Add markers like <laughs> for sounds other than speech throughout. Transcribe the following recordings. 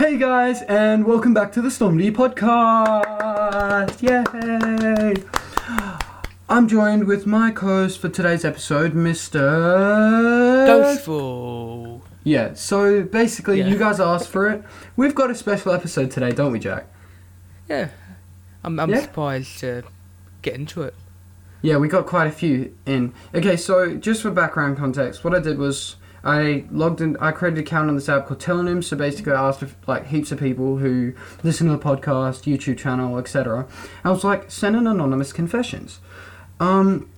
Hey guys, and welcome back to the Stormly podcast! Yay! I'm joined with my co-host for today's episode, Mr. Ghostful. Yeah, so basically, Yeah. you guys asked for it. We've got a special episode today, don't we, Jack? Yeah. I'm, I'm Yeah? surprised to get into it. Yeah, we got quite a few in. Okay, so just for background context, what I did was I logged in. I created an account on this app called Tellonym. So basically, I asked if, like heaps of people who listen to the podcast, YouTube channel, etc. I was like, send an anonymous confessions. Um,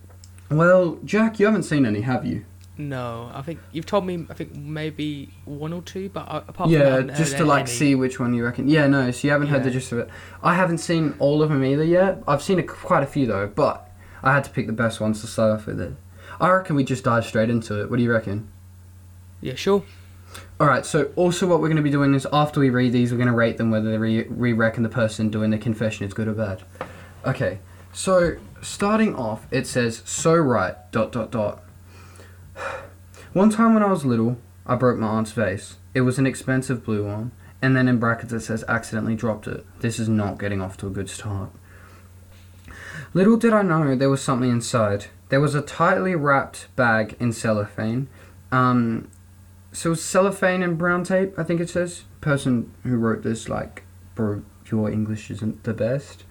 well, Jack, you haven't seen any, have you? No, I think you've told me. I think maybe one or two, but uh, apart from that, yeah, just to like any. see which one you reckon. Yeah, no, so you haven't heard the gist of it. I haven't seen all of them either yet. I've seen a, quite a few though, but I had to pick the best ones to start off with. It. I reckon we just dive straight into it. What do you reckon? Yeah, sure. Alright, so also what we're going to be doing is after we read these, we're going to rate them whether we, we reckon the person doing the confession is good or bad. Okay, so starting off, it says, so right, dot dot dot. <sighs> One time when I was little, I broke my aunt's vase. It was an expensive blue one, and then in brackets it says accidentally dropped it. This is not getting off to a good start. Little did I know there was something inside. There was a tightly wrapped bag in cellophane. Um, so cellophane and brown tape, I think it says. Person who wrote this, like, bro, your English isn't the best.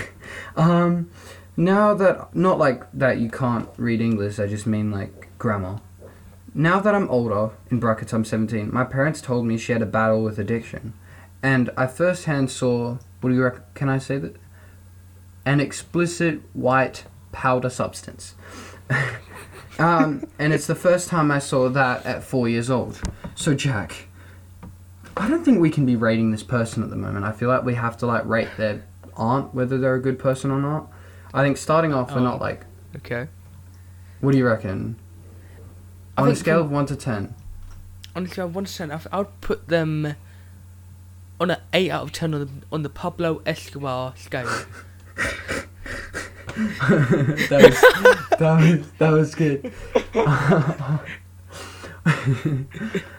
<laughs> um, now that not like that you can't read English, I just mean like grammar. Now that I'm older, in brackets I'm 17, my parents told me she had a battle with addiction, and I firsthand saw. What do you reckon? Can I say that? An explicit white powder substance. <laughs> Um, and it's the first time I saw that at four years old. So Jack, I don't think we can be rating this person at the moment. I feel like we have to like rate their aunt whether they're a good person or not. I think starting off, we're Oh. not like. Okay. What do you reckon? I On a think scale of one to ten. Honestly, I want to say I I would put them on an eight out of ten on the on the Pablo Escobar scale. <laughs> that was that was that was good. <laughs>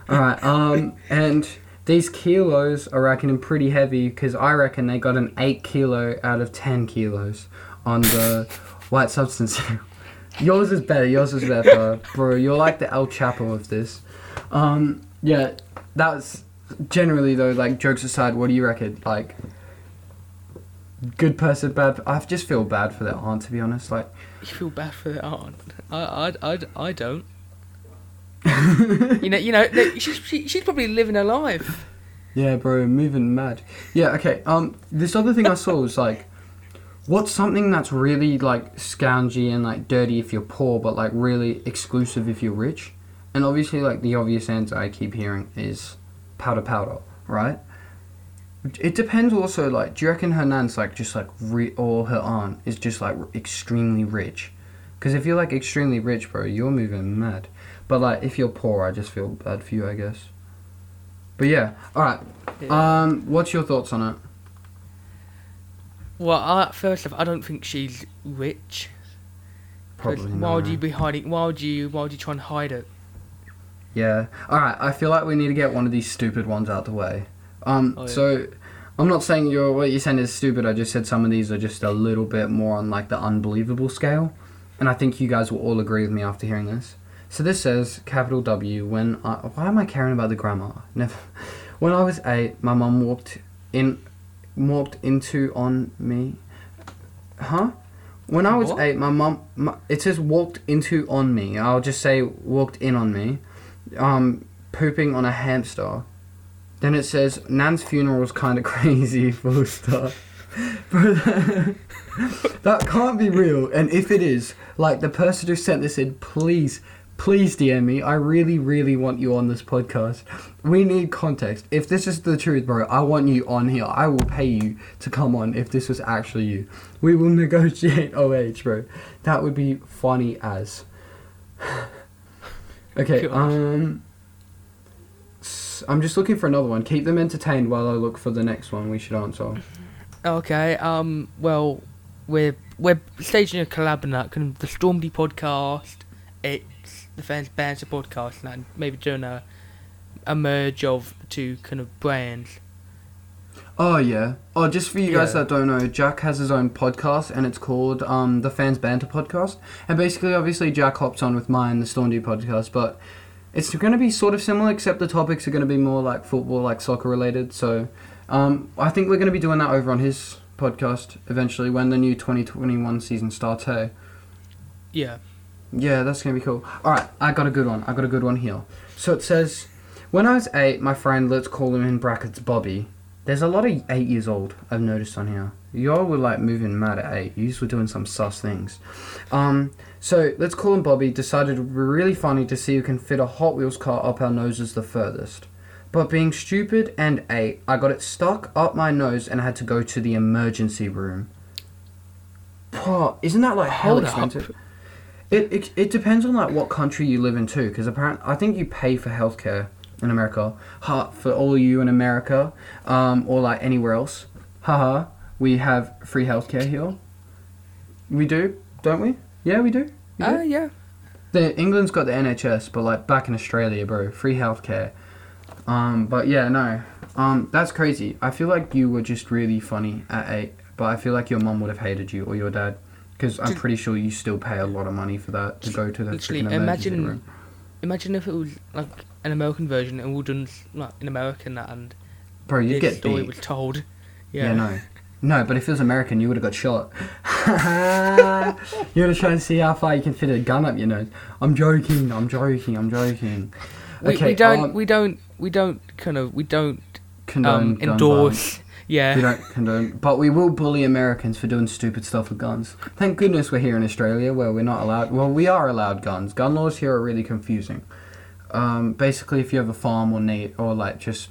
All right. Um, and these kilos are reckoning pretty heavy because I reckon they got an eight kilo out of ten kilos on the white substance. <laughs> yours is better. Yours is better, bro. You're like the El Chapo of this. Um, yeah, that's generally though. Like jokes aside, what do you reckon? Like. Good person, bad. I just feel bad for their aunt, to be honest. Like, You feel bad for the aunt. I I I, I don't. <laughs> you know you know she's she, she's probably living her life. Yeah, bro, moving mad. Yeah, okay. Um, this other thing I saw was like, what's something that's really like scoungy and like dirty if you're poor, but like really exclusive if you're rich? And obviously, like the obvious answer I keep hearing is powder powder, right? It depends also. Like, do you reckon her nan's like just like re- or her aunt is just like extremely rich? Because if you're like extremely rich, bro, you're moving mad. But like if you're poor, I just feel bad for you, I guess. But yeah, all right. Yeah. Um, what's your thoughts on it? Well, I, first off, I don't think she's rich. Probably Why would you be hiding? Why would you? Why would you try and hide it? Yeah. All right. I feel like we need to get one of these stupid ones out the way. Um. Oh, yeah. So, I'm not saying you're what you're saying is stupid. I just said some of these are just a little bit more on like the unbelievable scale, and I think you guys will all agree with me after hearing this. So this says capital W. When I, why am I caring about the grammar? Never. <laughs> When I was eight, my mum walked in, walked into on me. Huh? When I was What? eight, my mum. It says walked into on me. I'll just say walked in on me. Um, pooping on a hamster. Then it says Nan's funeral was kind of <laughs> crazy. Full stop. Bro, <laughs> that, can't be real. And if it is, like the person who sent this in, please, please DM me. I really, really want you on this podcast. We need context. If this is the truth, bro, I want you on here. I will pay you to come on if this was actually you. We will <laughs> negotiate OH, bro. That would be funny as. <sighs> okay, um. I'm just looking for another one. Keep them entertained while I look for the next one we should answer. Okay. Um. Well, we're we're staging a collab on that kind of the Stormdy podcast. It's the fans banter podcast, and maybe doing a a merge of two kind of brands. Oh yeah. Oh, just for you guys Yeah. that don't know, Jack has his own podcast, and it's called um, the Fans Banter Podcast. And basically, obviously, Jack hops on with mine, the Storm Dew podcast, but it's going to be sort of similar, except the topics are going to be more like football, like soccer related. So, um, I think we're going to be doing that over on his podcast eventually when the new 2021 season starts. Hey. Yeah. Yeah, that's gonna be cool. All right, I got a good one. I got a good one here. So it says, when I was eight, my friend, let's call him in brackets Bobby. There's a lot of eight years old I've noticed on here. Y'all were like moving mad at eight. You were doing some sus things. Um, so let's call him Bobby. Decided it would be really funny to see who can fit a Hot Wheels car up our noses the furthest. But being stupid and eight, I got it stuck up my nose and had to go to the emergency room. Pah, isn't that like hell Hold up. expensive? It, it it depends on like what country you live in too, because apparently I think you pay for healthcare in America. Ha, for all of you in America, um, or like anywhere else. Haha, we have free healthcare here. We do, don't we? Yeah, we do. We do? Uh, yeah. The England's got the NHS, but like back in Australia, bro, free healthcare. Um, but yeah, no, um, that's crazy. I feel like you were just really funny at eight, but I feel like your mum would have hated you or your dad, because I'm pretty sure you still pay a lot of money for that to go to the Literally, imagine- room. Imagine if it was like an American version and all done like in American that and Bro, you this get story beat. was told. Yeah. Yeah. no. No, but if it was American, you would have got shot. <laughs> you would have tried to see how far you can fit a gun up your nose. I'm joking. I'm joking. I'm joking. We, Okay, we don't um, we don't we don't kind of we don't Condone um, endorse. <laughs> Yeah. We don't condone, but we will bully Americans for doing stupid stuff with guns. Thank goodness we're here in Australia where we're not allowed. Well, we are allowed guns. Gun laws here are really confusing. Um, basically, if you have a farm or need or like just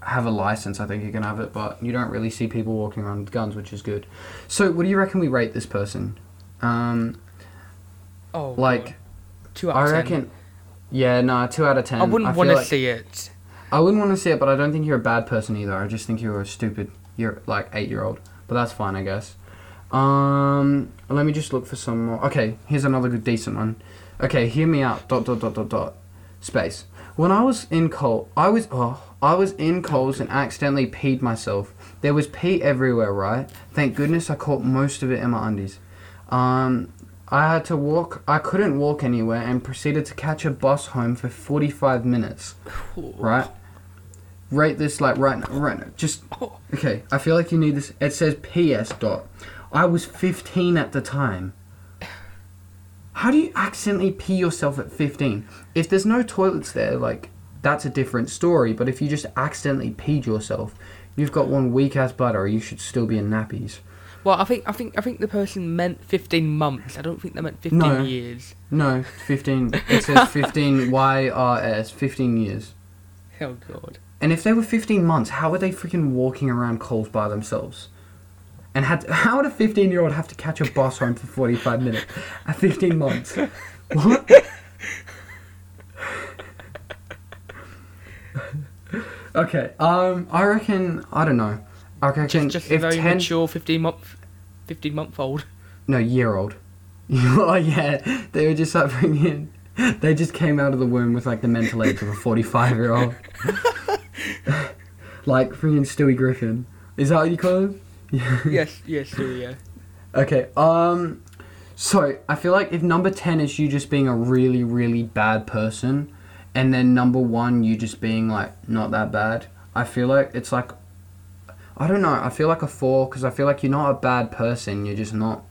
have a license, I think you can have it, but you don't really see people walking around with guns, which is good. So, what do you reckon we rate this person? Um, Oh, like, two out I of ten. reckon. Yeah, nah, two out of ten. I wouldn't want to like- see it. I wouldn't want to see it, but I don't think you're a bad person either. I just think you're a stupid, you're like eight year old. But that's fine, I guess. Um, let me just look for some more. Okay, here's another good decent one. Okay, hear me out. Dot dot dot dot dot. Space. When I was in Col, I was oh, I was in Coles and accidentally peed myself. There was pee everywhere, right? Thank goodness I caught most of it in my undies. Um, I had to walk. I couldn't walk anywhere and proceeded to catch a bus home for 45 minutes right? Rate this like right now, right now. Just Oh. okay. I feel like you need this. It says P.S. Dot. I was 15 at the time. How do you accidentally pee yourself at 15? If there's no toilets there, like that's a different story. But if you just accidentally peed yourself, you've got one weak ass bladder. You should still be in nappies. Well, I think I think I think the person meant fifteen months. I don't think they meant fifteen No. years. No, 15. It says <laughs> 15 YRS, 15 years. Oh god. And if they were 15 months, how were they freaking walking around Coles by themselves? And had <laughs> how would a 15 year old have to catch a bus home for 45 minutes at 15 months? What? <laughs> okay, um, I reckon I don't know. I reckon Just just a if very 10 mature fifteen month fifteen month old. no year old. <laughs> oh yeah, they were just like bringing. They just came out of the womb with like the mental age of a 45 year old. <laughs> like freaking Stewie Griffin. Is that what you call him? <laughs> yes, yes, sure, yeah. Okay. Um. So I feel like if number ten is you just being a really really bad person, and then number one you just being like not that bad, I feel like it's like. I don't know. I feel like a four because I feel like you're not a bad person. You're just not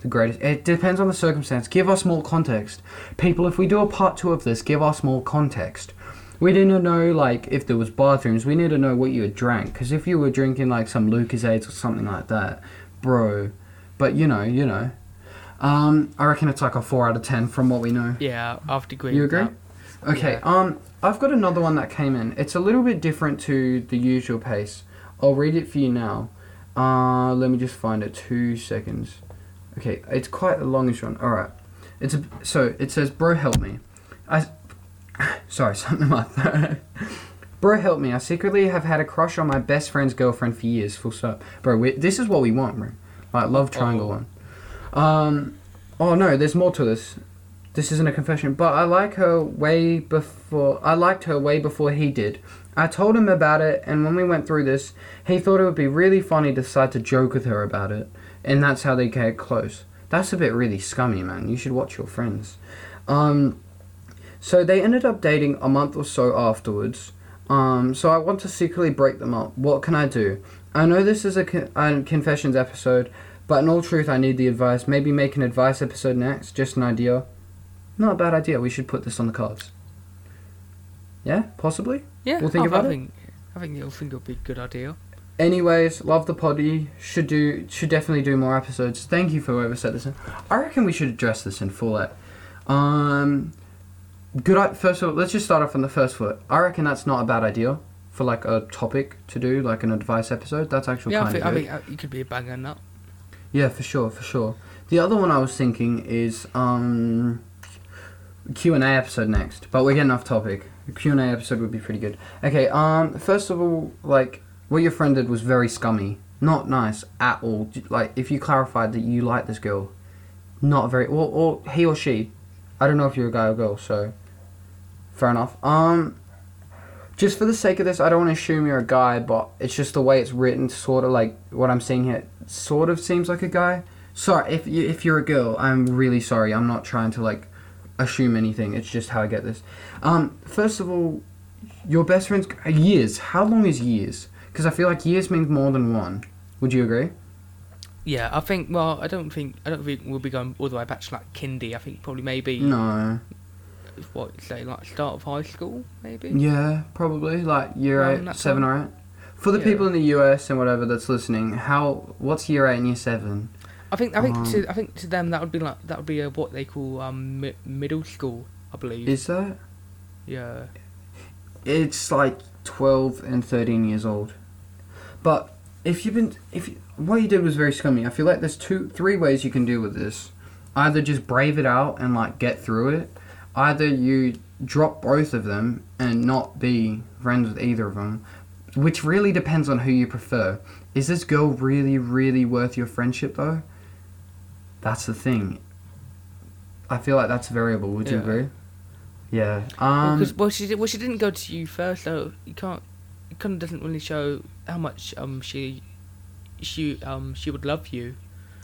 the greatest. It depends on the circumstance. Give us more context, people. If we do a part two of this, give us more context. We need to know like if there was bathrooms. We need to know what you had drank. Because if you were drinking like some Lucozades or something like that, bro. But you know, you know. Um, I reckon it's like a four out of ten from what we know. Yeah, I have to agree. You agree? Okay. Yeah. Um, I've got another one that came in. It's a little bit different to the usual pace. I'll read it for you now. Uh, let me just find it. Two seconds. Okay, it's quite a longish one. All right. It's a, so it says, "Bro, help me." I <sighs> sorry, <laughs> something in my throat. <laughs> Bro, help me. I secretly have had a crush on my best friend's girlfriend for years. Full stop. Bro, we, this is what we want, bro. Like love triangle Uh-oh. one. Um, oh no, there's more to this. This isn't a confession, but I like her way before. I liked her way before he did. I told him about it, and when we went through this, he thought it would be really funny to decide to joke with her about it, and that's how they get close. That's a bit really scummy, man. You should watch your friends. Um, so they ended up dating a month or so afterwards. Um, so I want to secretly break them up. What can I do? I know this is a, con- a confessions episode, but in all truth, I need the advice. Maybe make an advice episode next. Just an idea. Not a bad idea. We should put this on the cards. Yeah, possibly. Yeah, We'll think I, about I it. think I think you'll think it'll be a good idea. Anyways, love the poddy. Should do. Should definitely do more episodes. Thank you for whoever said this. In. I reckon we should address this in full. Um, good. First of all, let's just start off on the first foot. I reckon that's not a bad idea for like a topic to do, like an advice episode. That's actually yeah, I kind think, of I good. think uh, it could be a banger nut. Yeah, for sure, for sure. The other one I was thinking is um Q and A episode next, but we're getting off topic. The Q and A episode would be pretty good. Okay, um, first of all, like what your friend did was very scummy, not nice at all. Like if you clarified that you like this girl, not very, or or he or she, I don't know if you're a guy or girl, so fair enough. Um. Just for the sake of this, I don't want to assume you're a guy, but it's just the way it's written, sort of like what I'm seeing here, sort of seems like a guy. Sorry, if you, if you're a girl, I'm really sorry. I'm not trying to like assume anything. It's just how I get this. Um, first of all, your best friend's years. How long is years? Because I feel like years means more than one. Would you agree? Yeah, I think. Well, I don't think. I don't think we'll be going all the way back to like kindy. I think probably maybe No. what say like start of high school, maybe. Yeah, probably like year Around eight, seven time? or eight. For the Yeah. people in the US and whatever that's listening, how what's year eight and year seven? I think. I think Um, to. I think to them that would be like that would be a, what they call um mi- middle school. I believe. Is that? yeah. it's like 12 and 13 years old but if you've been if you, what you did was very scummy i feel like there's two three ways you can deal with this either just brave it out and like get through it either you drop both of them and not be friends with either of them which really depends on who you prefer is this girl really really worth your friendship though that's the thing i feel like that's variable would you Yeah. agree yeah Well, um 'cause- well, she did, well, she didn't go to you first, so you can't. It kind of doesn't really show how much um she, she um she would love you.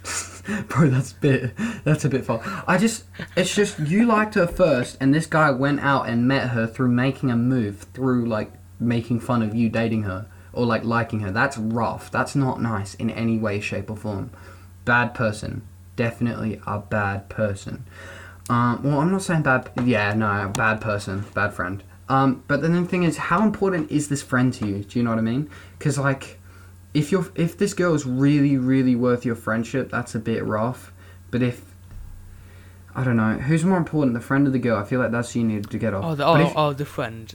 <laughs> Bro, that's a bit that's a bit far. I just it's just you liked her first and this guy went out and met her through making a move, through like making fun of you dating her or like liking her. That's rough. That's not nice in any way, shape or form. Bad person. Definitely a bad person. Um, well, I'm not saying bad. Yeah, no, bad person, bad friend. Um, but then the thing is, how important is this friend to you? Do you know what I mean? Because like, if you're if this girl is really really worth your friendship, that's a bit rough. But if I don't know, who's more important, the friend or the girl? I feel like that's who you need to get off. Oh, the oh, if- oh the friend.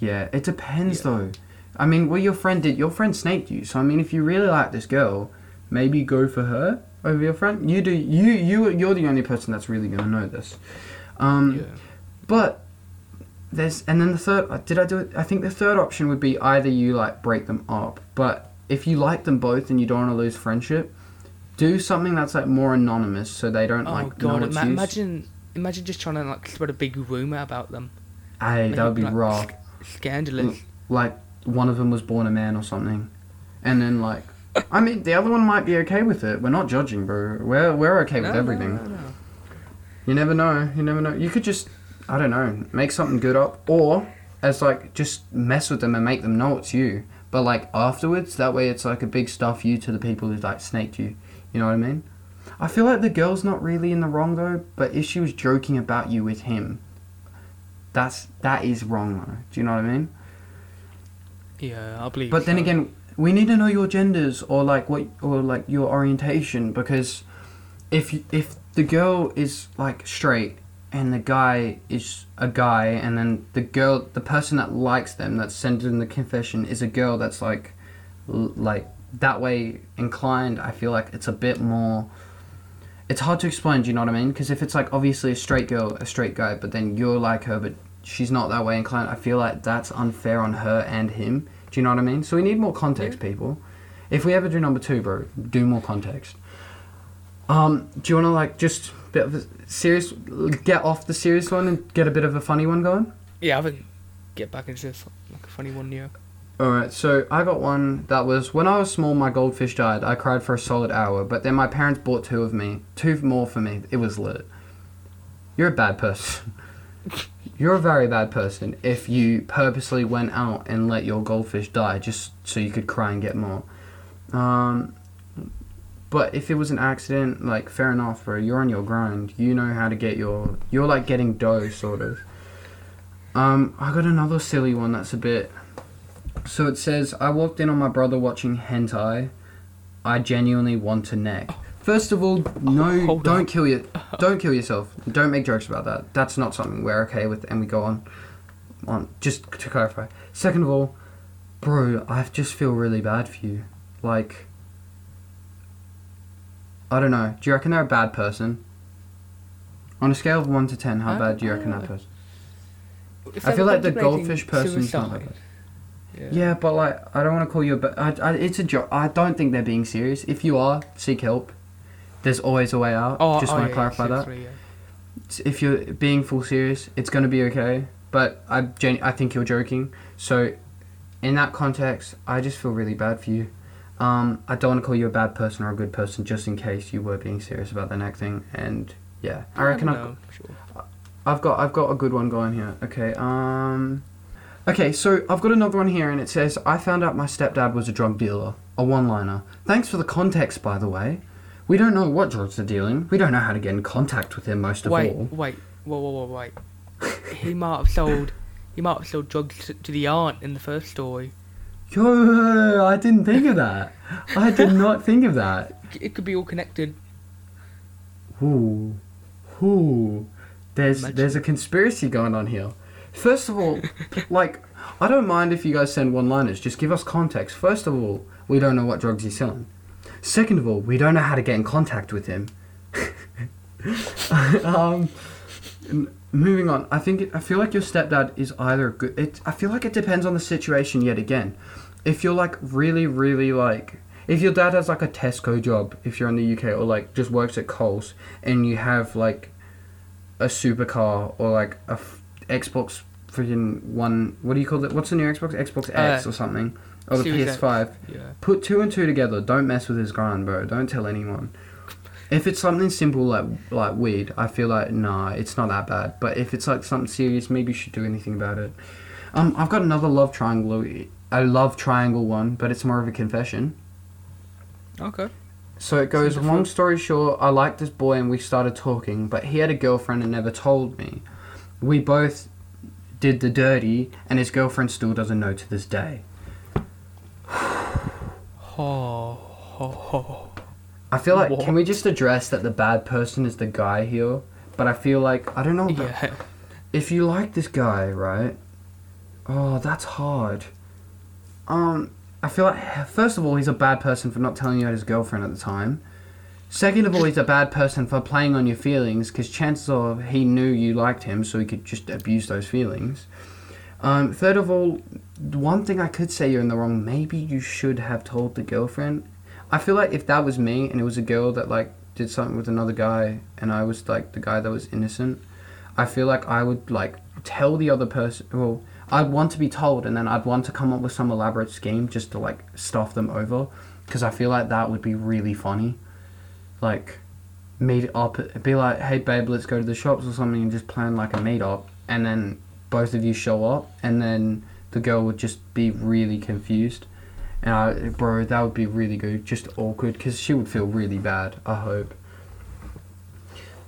yeah, it depends Yeah. though. I mean, well, your friend did, your friend snaked you. So I mean, if you really like this girl, maybe go for her over your friend. You do. You you you're the only person that's really gonna know this. Um, yeah. but there's and then the third. uh, Did I do it? I think the third option would be either you like break them up, but if you like them both and you don't want to lose friendship, do something that's like more anonymous so they don't Oh like know god! it's Ima- imagine, imagine just trying to like spread a big rumor about them. Hey, that would be like, raw. Scandalous. like one of them was born a man or something, and then like, I mean, the other one might be okay with it. We're not judging, bro. We're we're okay No, with everything. no, no. You never know. You never know. You could just, I don't know, make something good up, or as like just mess with them and make them know it's you. But like afterwards, that way it's like a big stuff you to the people who like snaked you. You know what I mean? I feel like the girl's not really in the wrong though. But if she was joking about you with him, that's that is wrong though. Do you know what I mean? Yeah, I believe. But then so. again, we need to know your genders or like what or like your orientation because if if the girl is like straight and the guy is a guy and then the girl the person that likes them that's sent in the confession is a girl that's like like that way inclined I feel like it's a bit more it's hard to explain do you know what I mean? Because if it's like obviously a straight girl a straight guy but then you're like her but she's not that way inclined I feel like that's unfair on her and him do you know what I mean so we need more context people if we ever do number two bro do more context Um, do you want to like just bit of a serious, get off the serious one and get a bit of a funny one going? Yeah, I think get back into this like a funny one. Yeah. Alright, so I got one that was when I was small, my goldfish died. I cried for a solid hour, but then my parents bought two of me, two more for me. It was lit. You're a bad person. <laughs> You're a very bad person if you purposely went out and let your goldfish die just so you could cry and get more. Um, but if it was an accident, like fair enough, bro. You're on your grind. You know how to get your. You're like getting dough, sort of. Um, I got another silly one that's a bit. So it says, I walked in on my brother watching hentai. I genuinely want to neck. First of all, no, Hold don't on. kill your, don't kill yourself. Don't make jokes about that. That's not something we're okay with, and we go on, on. Just to clarify. Second of all, bro, I just feel really bad for you. Like, I don't know. Do you reckon they're a bad person? On a scale of one to ten, how bad don't you reckon that person? If I feel like the goldfish person's not that Yeah. Yeah, but like, I don't want to call you a. But I, I, it's a joke. I don't think they're being serious. If you are, seek help. There's always a way out. Oh, Just oh, want yeah, to clarify that. seriously, yeah. If you're being full serious, it's gonna be okay. But I, gen- I think you're joking. So, in that context, I just feel really bad for you. Um, I don't want to call you a bad person or a good person, just in case you were being serious about the neck thing. And yeah, I reckon don't I've, sure. I've got I've got a good one going here. Okay. Um. Okay, so I've got another one here, and it says I found out my stepdad was a drug dealer. A one-liner. Thanks for the context, by the way. We don't know what drugs they're dealing. We don't know how to get in contact with him most of Wait, all. wait, whoa, whoa, whoa, wait. he might have sold, he might have sold drugs to, the aunt in the first story. Yo, I didn't think of that. I did <laughs> not think of that. It could be all connected. Ooh, ooh. There's Imagine. there's a conspiracy going on here. First of all, <laughs> like I don't mind if you guys send one-liners. Just give us context. First of all, we don't know what drugs he's selling. Second of all, we don't know how to get in contact with him. <laughs> um, moving on. I think it, I feel like your stepdad is either good. It I feel like it depends on the situation. Yet again, if you're like really really like if your dad has like a Tesco job, if you're in the UK, or like just works at Coles, and you have like a supercar or like a f- Xbox freaking one, what do you call it? What's the new Xbox? Xbox X Uh, or something, or the Series PS5. Yeah. Put two and two together. Don't mess with his grind, bro. Don't tell anyone. If it's something simple like like weed, I feel like nah, it's not that bad. But if it's like something serious, maybe you should do anything about it. Um, I've got another love triangle. I love triangle one, but it's more of a confession. Okay. So it goes, long story short, I liked this boy and we started talking, but he had a girlfriend and never told me. We both did the dirty, and his girlfriend still doesn't know to this day. Oh, oh, oh. I feel like, can we just address that the bad person is the guy here? But I feel like, I don't know, Yeah. if you like this guy, right? Oh, that's hard. Um, I feel like first of all, he's a bad person for not telling you about his girlfriend at the time. Second of all, he's a bad person for playing on your feelings because chances are he knew you liked him, so he could just abuse those feelings. Um, third of all, one thing I could say you're in the wrong. Maybe you should have told the girlfriend. I feel like if that was me and it was a girl that like did something with another guy and I was like the guy that was innocent, I feel like I would like tell the other person. Well, I'd want to be told, and then I'd want to come up with some elaborate scheme just to like stuff them over, because I feel like that would be really funny. Like, meet up, be like, hey babe, let's go to the shops or something, and just plan like a meet up, and then both of you show up, and then the girl would just be really confused. And I, bro, that would be really good. Just awkward, because she would feel really bad. I hope.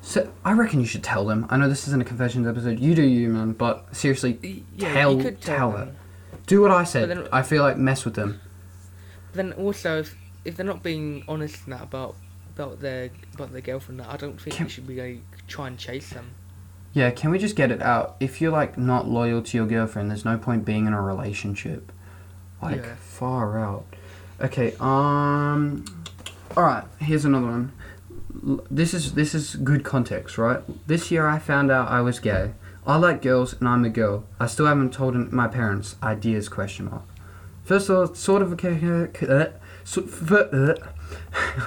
So I reckon you should tell them. I know this isn't a confessions episode. You do you, man. But seriously, Yeah, Tell- tell, tell them. it. do what I said. Then- I feel like mess with them. Then also, if, if they're not being honest in that about about their about their girlfriend, I don't think Can- you should be like try and chase them. Yeah, can we just get it out? If you're like not loyal to your girlfriend, there's no point being in a relationship. Like Yeah. far out. Okay, um Alright, here's another one. This is this is good context, right? This year I found out I was gay. I like girls and I'm a girl. I still haven't told my parents. Ideas question mark. First of all, sort of a uh, uh,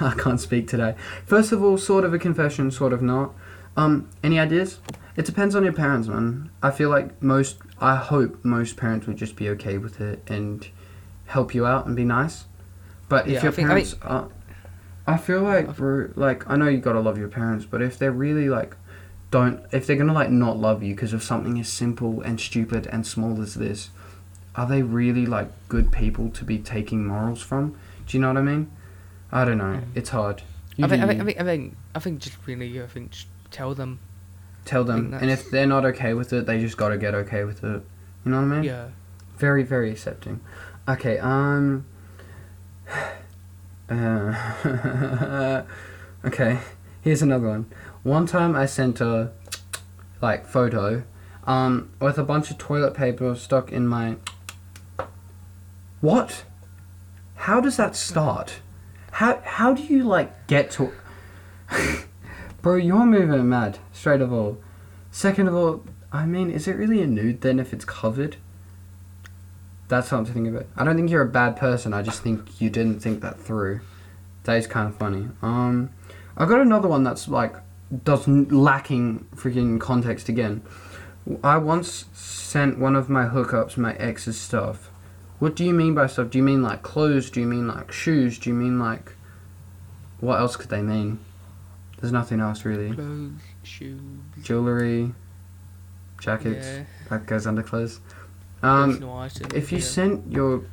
<laughs> I can't speak today. First of all, sort of a confession, sort of not. Um, any ideas? It depends on your parents, man. I feel like most, I hope most parents would just be okay with it and help you out and be nice. But if Yeah, I your think- I parents are, I feel like, bro, like I know you gotta love your parents, but if they're really like, don't, if they're gonna like not love you because of something as simple and stupid and small as this, are they really like good people to be taking morals from? Do you know what I mean? I don't know. Mm. It's hard. You I think, I think. I think, I think, I think just really, I think just tell them. Tell them, and if they're not okay with it, they just gotta get okay with it. You know what I mean? Yeah. Very, very accepting. Okay, um. <sighs> Uh, <laughs> okay, here's another one. One time I sent a, like, photo, um, with a bunch of toilet paper stuck in my. What? How does that start? How, how do you, like, get to. <laughs> Bro, you're moving mad, straight of all. Second of all, I mean, is it really a nude then if it's covered? That's something to think about. I don't think you're a bad person. I just think you didn't think that through. That is kind of funny. Um, I got another one that's like does n- lacking freaking context again. I once sent one of my hookups my ex's stuff. What do you mean by stuff? Do you mean like clothes? Do you mean like shoes? Do you mean like what else could they mean? There's nothing else really. Clothes, shoes. Jewelry, jackets. Yeah. That goes under clothes. Um, items, if you yeah. sent your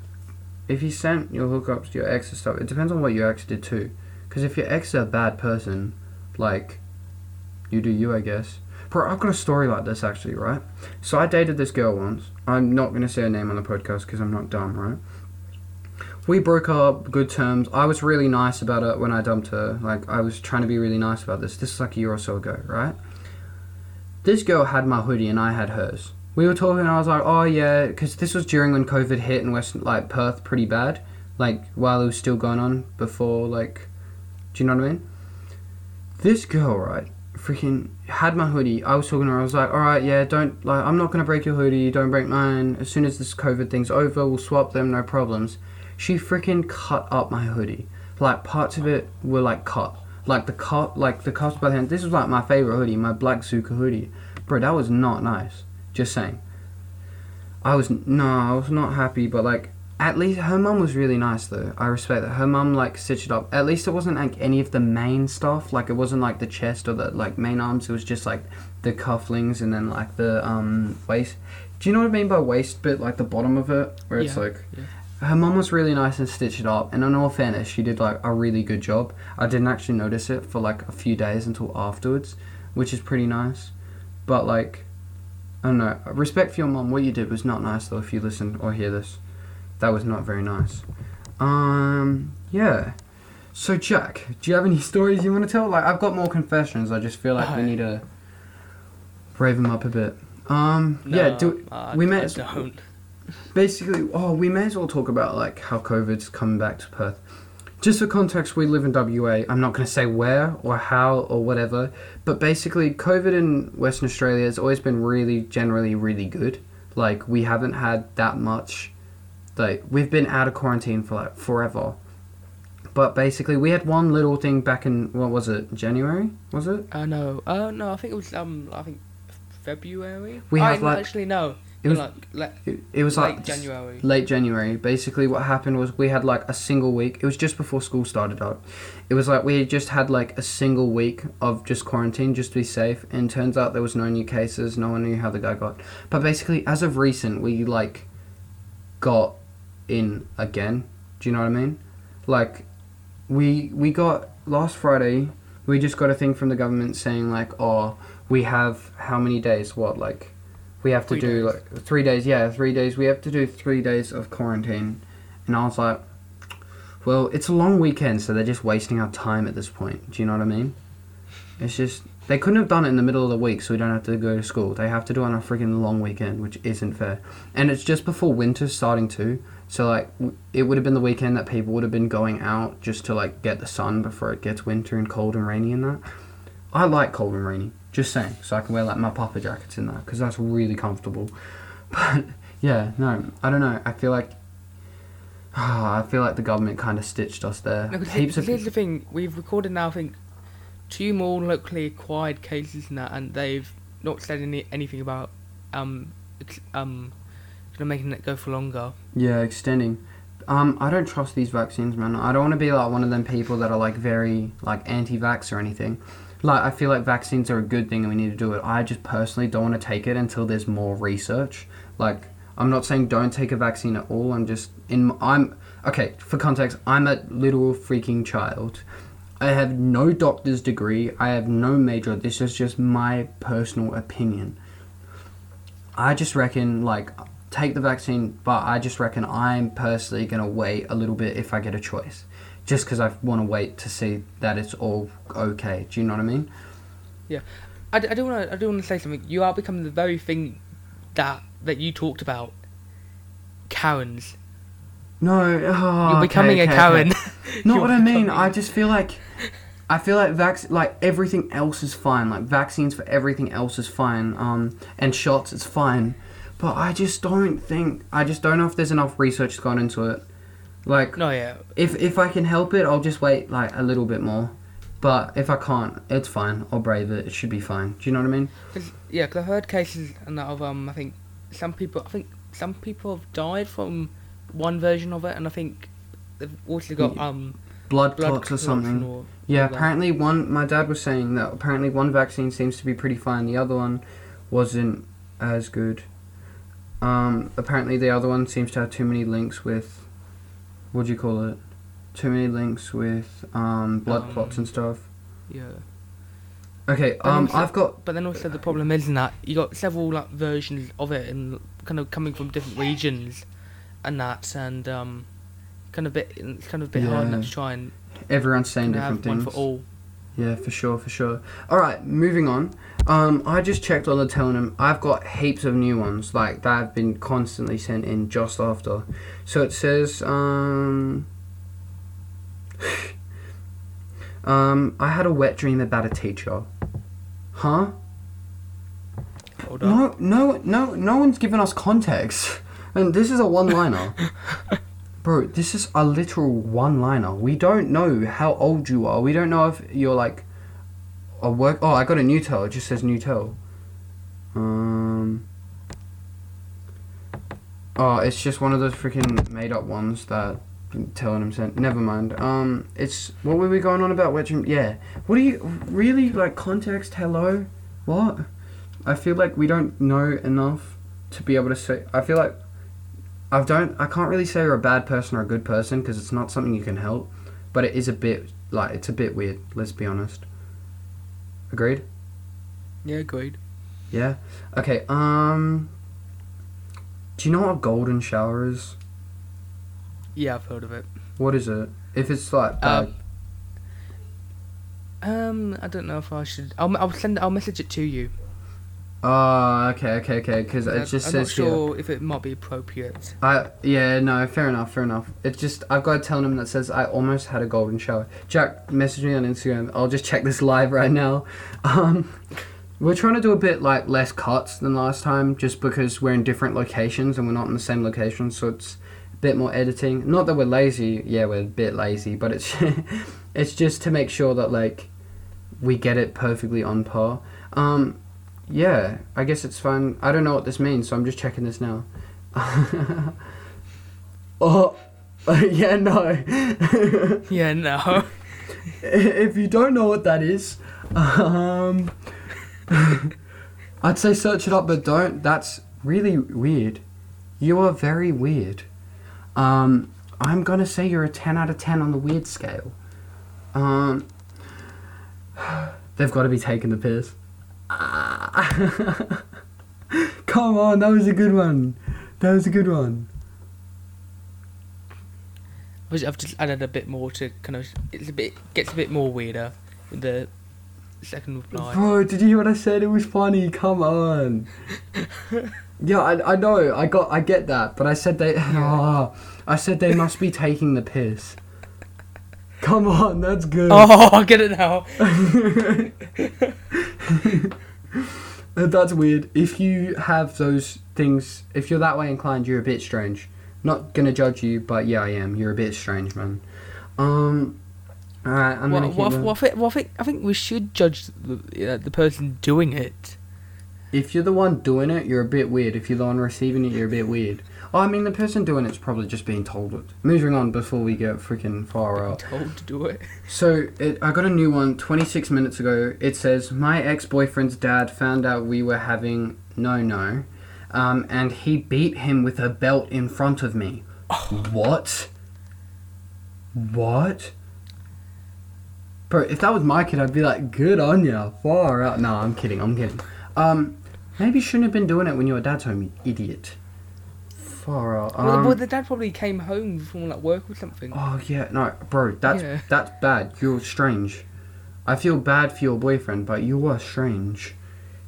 if you sent your hookups to your ex and stuff, it depends on what your ex did too. Because if your ex is a bad person, like you do you, I guess. Bro, I've got a story like this actually, right? So I dated this girl once. I'm not gonna say her name on the podcast because I'm not dumb, right? We broke up, good terms. I was really nice about it when I dumped her. Like I was trying to be really nice about this. This is like a year or so ago, right? This girl had my hoodie and I had hers we were talking and I was like, oh yeah, because this was during when COVID hit in West, like Perth pretty bad, like while it was still going on before, like, do you know what I mean? This girl, right, freaking had my hoodie. I was talking to her. I was like, all right, yeah, don't like, I'm not gonna break your hoodie. Don't break mine. As soon as this COVID thing's over, we'll swap them, no problems. She freaking cut up my hoodie. Like parts of it were like cut, like the cut, like the cuffs by the hand. This was like my favorite hoodie, my black Zuka hoodie, bro. That was not nice. Just saying. I was no, I was not happy, but like at least her mum was really nice though. I respect that. Her mum like stitched it up. At least it wasn't like any of the main stuff. Like it wasn't like the chest or the like main arms. It was just like the cufflings and then like the um waist. Do you know what I mean by waist bit? Like the bottom of it, where it's Yeah, like. yeah. Her mum was really nice and stitched it up, and in all fairness, she did like a really good job. I didn't actually notice it for like a few days until afterwards, which is pretty nice. But like, I don't know. Respect for your mum. What you did was not nice though. If you listen or hear this, that was not very nice. Um, yeah. So Jack, do you have any <laughs> stories you want to tell? Like, I've got more confessions. I just feel like we Uh, need to brave them up a bit. Um, yeah. No, Do I, we I may as- don't. Basically, oh, we may as well talk about like how COVID's coming back to Perth. Just for context, we live in WA. I'm not going to say where or how or whatever, but basically, COVID in Western Australia has always been really, generally, really good. Like, we haven't had that much. Like, we've been out of quarantine for like forever. But basically, we had one little thing back in what was it? January? Was it? Uh, no. Uh, no, I think it was, um, I think February? We I have, no, like- Actually, no. It was like, like It, it was late like January. late January. Basically, what happened was we had like a single week. It was just before school started up. It was like we had just had like a single week of just quarantine just to be safe. And turns out there was no new cases. No one knew how the guy got. But basically, as of recent, we like got in again. Do you know what I mean? Like we we got last Friday. We just got a thing from the government saying like, oh, we have how many days? What like we have to Three do days. like three days. Yeah, three days. We have to do three days of quarantine. And I was like, well, it's a long weekend, so they're just wasting our time at this point. Do you know what I mean? It's just they couldn't have done it in the middle of the week, so we don't have to go to school. They have to do it on a freaking long weekend, which isn't fair. And it's just before winter starting too. So like, it would have been the weekend that people would have been going out just to like get the sun before it gets winter and cold and rainy and that. I like cold and rainy. Just saying, so I can wear like my puffer jackets in that because that's really comfortable. <laughs> But yeah, no, I don't know. I feel like Ah, <sighs> I feel like the government kind of stitched us there. No, Heaps of here's the thing: we've recorded now, I think, two more locally acquired cases and that, and they've not said any anything about um um making it go for longer. Yeah, extending. Um, I don't trust these vaccines, man. I don't want to be like one of them people that are like very like anti-vax or anything. Like I feel like vaccines are a good thing and we need to do it. I just personally don't want to take it until there's more research. Like I'm not saying don't take a vaccine at all. I'm just in. I'm okay. For context, I'm a little freaking child. I have no doctor's degree. I have no major. This is just my personal opinion. I just reckon like take the vaccine, but I just reckon I'm personally gonna wait a little bit if I get a choice, just because I want to wait to see that it's all okay. Do you know what I mean? Yeah. I do want to I do want to say something. You are becoming the very thing that that you talked about. Karens. No, oh, You're becoming okay, a Karen. <laughs> okay. Not what I mean. I just feel like, I feel like vac- like everything else is fine. Like vaccines for everything else is fine. Um, and shots is fine, but I just don't think. I just don't know if there's enough research gone into it. Like, No, yeah. if if I can help it, I'll just wait like a little bit more. But if I can't, it's fine. I'll brave it. It should be fine. Do you know what I mean? Cause, yeah, because I've heard cases and that of um, I think some people, I think some people have died from one version of it, and I think they've also got um Blood, blood clots or something. or- Yeah, apparently one. My dad was saying that apparently one vaccine seems to be pretty fine. The other one wasn't as good. Um, apparently the other one seems to have too many links with. What do you call it? Too many links with um, blood clots Um, and stuff. Yeah, Okay, but um, also- I've got. but then also the problem is in that you got several like versions of it and kind of coming from different regions, and that and um, kind of bit it's kind of a bit hard Yeah. enough to try and Everyone's saying different have one things. for all. Yeah, for sure, for sure. All right, moving on. Um, I just checked on the Telegram. I've got heaps of new ones like that have been constantly sent in just after. So it says, um, <laughs> um, I had a wet dream about a teacher. Huh? Hold on. No, no, no, no one's given us context. And this is a one-liner. <laughs> Bro, this is a literal one-liner. We don't know how old you are. We don't know if you're like a work. Oh, I got a Newtel. It just says Newtel. Um. Oh, it's just one of those freaking made-up ones that Tellonym sent. Never mind. Um, it's what were we going on about? Which yeah. What do you really like? Context? Hello. What? I feel like we don't know enough to be able to say. I feel like I don't. I can't really say you're a bad person or a good person because it's not something you can help. But it is a bit like it's a bit weird. Let's be honest. Agreed. Yeah, agreed. Yeah. Okay. Um. Do you know what a golden shower is? Yeah, I've heard of it. What is it? If it's like Uh, bad, Um, I don't know if I should. I'll I'll send. I'll message it to you. Oh, okay, okay, okay. Because it just I'm says not here. sure if it might be appropriate. I yeah no fair enough fair enough. It's just I've got a telling that says I almost had a golden shower. Jack message me on Instagram. I'll just check this live right now. <laughs> Um, we're trying to do a bit like less cuts than last time, just because we're in different locations and we're not in the same location, so it's a bit more editing. Not that we're lazy. Yeah, we're a bit lazy, but it's <laughs> it's just to make sure that like we get it perfectly on par. Um, yeah, I guess it's fine. I don't know what this means, so I'm just checking this now. <laughs> oh, <laughs> yeah, no. <laughs> Yeah, no. if you don't know what that is, um, I'd say search it up, but don't. That's really weird. You are very weird. Um, I'm gonna say you're a 10 out of 10 on the weird scale. Um, <sighs> they've got to be taking the piss. Ah. <laughs> Come on, that was a good one. That was a good one. I've just added a bit more to kind of. It's a bit gets a bit more weirder with the second reply. Bro, did you hear what I said? It was funny. Come on. <laughs> yeah, I, I know. I got. I get that, but I said they. Ah, <laughs> I said they must be taking the piss. Come on, that's good. Oh, <laughs> I get it now. <laughs> that's weird. If you have those things, if you're that way inclined, you're a bit strange. Not gonna judge you, but yeah, I am. You're a bit strange, man. Um, alright, I'm Well, gonna keep well, I- going. well, I think, well, I think I think we should judge the uh, the person doing it. If you're the one doing it, you're a bit weird. If you're the one receiving it, you're a bit weird. Oh, I mean, the person doing it's probably just being told it. Moving on before we get freaking far out. Told to do it. So it, I got a new one 26 minutes ago. It says my ex-boyfriend's dad found out we were having no no, um, and he beat him with a belt in front of me. What? What? Bro, if that was my kid, I'd be like, good on ya, far out. No, I'm kidding. I'm kidding. Um, maybe you shouldn't have been doing it when your dad's home, you idiot. Far out. well, Um, well, the dad probably came home from like work or something. Oh yeah, no, bro, that's Yeah. that's bad. You're strange. I feel bad for your boyfriend, but you are strange.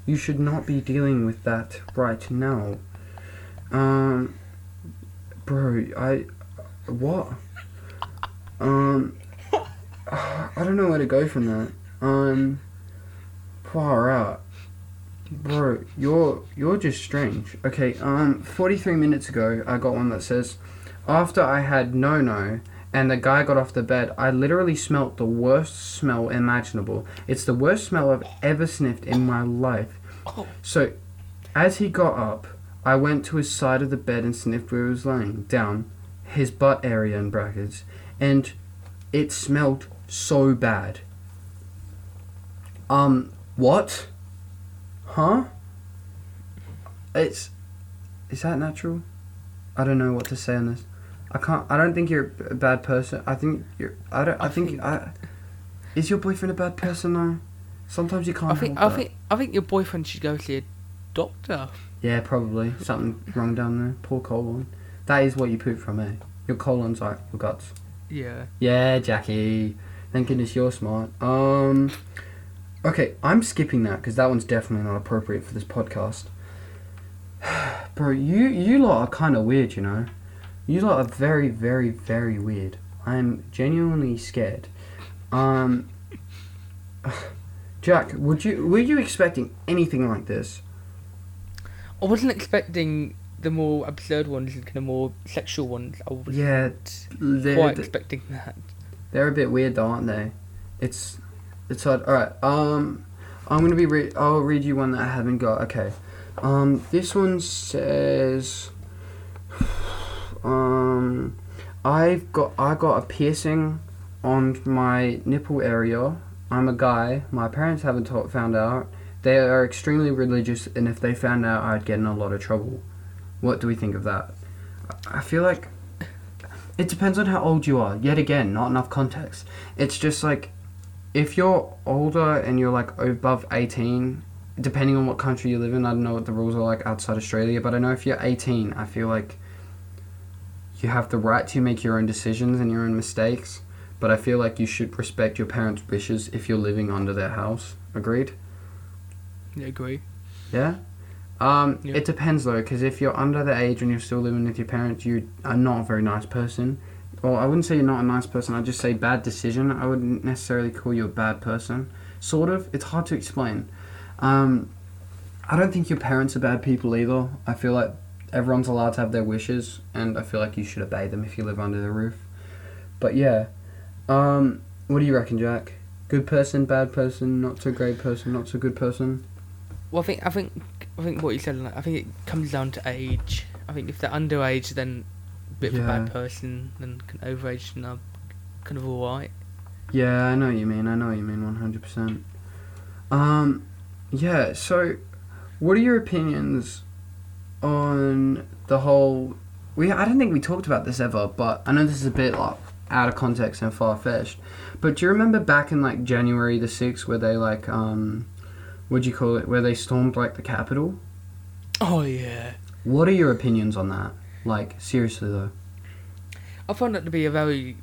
You should not be dealing with that right now. Um, bro, I, what? Um, <sighs> I don't know where to go from that. Um, far out. Bro, you're you're just strange. Okay, um, 43 minutes ago, I got one that says, after I had no no and the guy got off the bed, I literally smelt the worst smell imaginable. It's the worst smell I've ever sniffed in my life. So, as he got up, I went to his side of the bed and sniffed where he was laying down, his butt area in brackets, and it smelled so bad. Um, what? Huh? It's. Is that natural? I don't know what to say on this. I can't. I don't think you're a bad person. I think you're. I don't. I, I think. think- I. Is your boyfriend a bad person though? Sometimes you can't I think I that. think I think your boyfriend should go see a doctor. Yeah, probably something wrong down there. Poor colon. That is what you poop from, eh? Your colon's like your guts. Yeah. Yeah, Jackie. Thank goodness you're smart. Um, okay, I'm skipping that because that one's definitely not appropriate for this podcast. <sighs> Bro, you you lot are kind of weird, you know. You lot are very, very, very weird. I'm genuinely scared. Um, <sighs> Jack, would you were you expecting anything like this? I wasn't expecting the more absurd ones and kind of more sexual ones. I was Yeah, quite expecting that. They're a bit weird though, aren't they? It's it's hard. All right. Um, I'm gonna be. Re- I'll read you one that I haven't got. Okay. Um, this one says. <sighs> Um, I've got I got a piercing on my nipple area. I'm a guy. My parents haven't ta- found out. They are extremely religious, and if they found out, I'd get in a lot of trouble. What do we think of that? I feel like it depends on how old you are. Yet again, not enough context. It's just like if you're older and you're like above 18, depending on what country you live in, I don't know what the rules are like outside Australia, but I know if you're 18, I feel like you have the right to make your own decisions and your own mistakes, but I feel like you should respect your parents' wishes if you're living under their house. Agreed? Yeah, agree. Yeah. Um, Yeah. It depends though, because if you're under the age and you're still living with your parents, you are not a very nice person. Well, I wouldn't say you're not a nice person. I'd just say bad decision. I wouldn't necessarily call you a bad person. Sort of. It's hard to explain. Um, I don't think your parents are bad people either. I feel like everyone's allowed to have their wishes, and I feel like you should obey them if you live under the roof. But yeah, um, what do you reckon, Jack? Good person, bad person, not so great person, not so good person. Well, I think I think I think what you said. I think it comes down to age. I think if they're underage, then bit of a bad person, and kind of overage, and are kind of alright. Yeah, I know what you mean. I know what you mean 100%. Um, yeah, so what are your opinions on the whole we I don't think we talked about this ever, but I know this is a bit like out of context and far fetched. But do you remember back in like January the 6th where they like um what do you call it? Where they stormed like the Capitol? Oh yeah. What are your opinions on that? Like seriously though. I found that to be a very,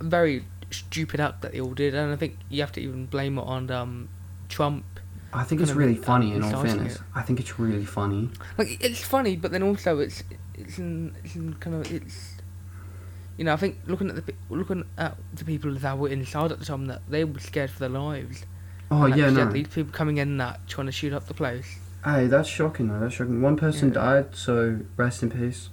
very stupid act that they all did, and I think you have to even blame it on um, Trump. I think it's really funny in all fairness. it. I think it's really funny. Like it's funny, but then also it's it's in, it's in kind of it's. You know, I think looking at the looking at the people that were inside at the time, that they were scared for their lives. Oh And yeah, no. These people coming in that trying to shoot up the place. Hey, that's shocking though. That's shocking. One person Yeah. died, so rest in peace.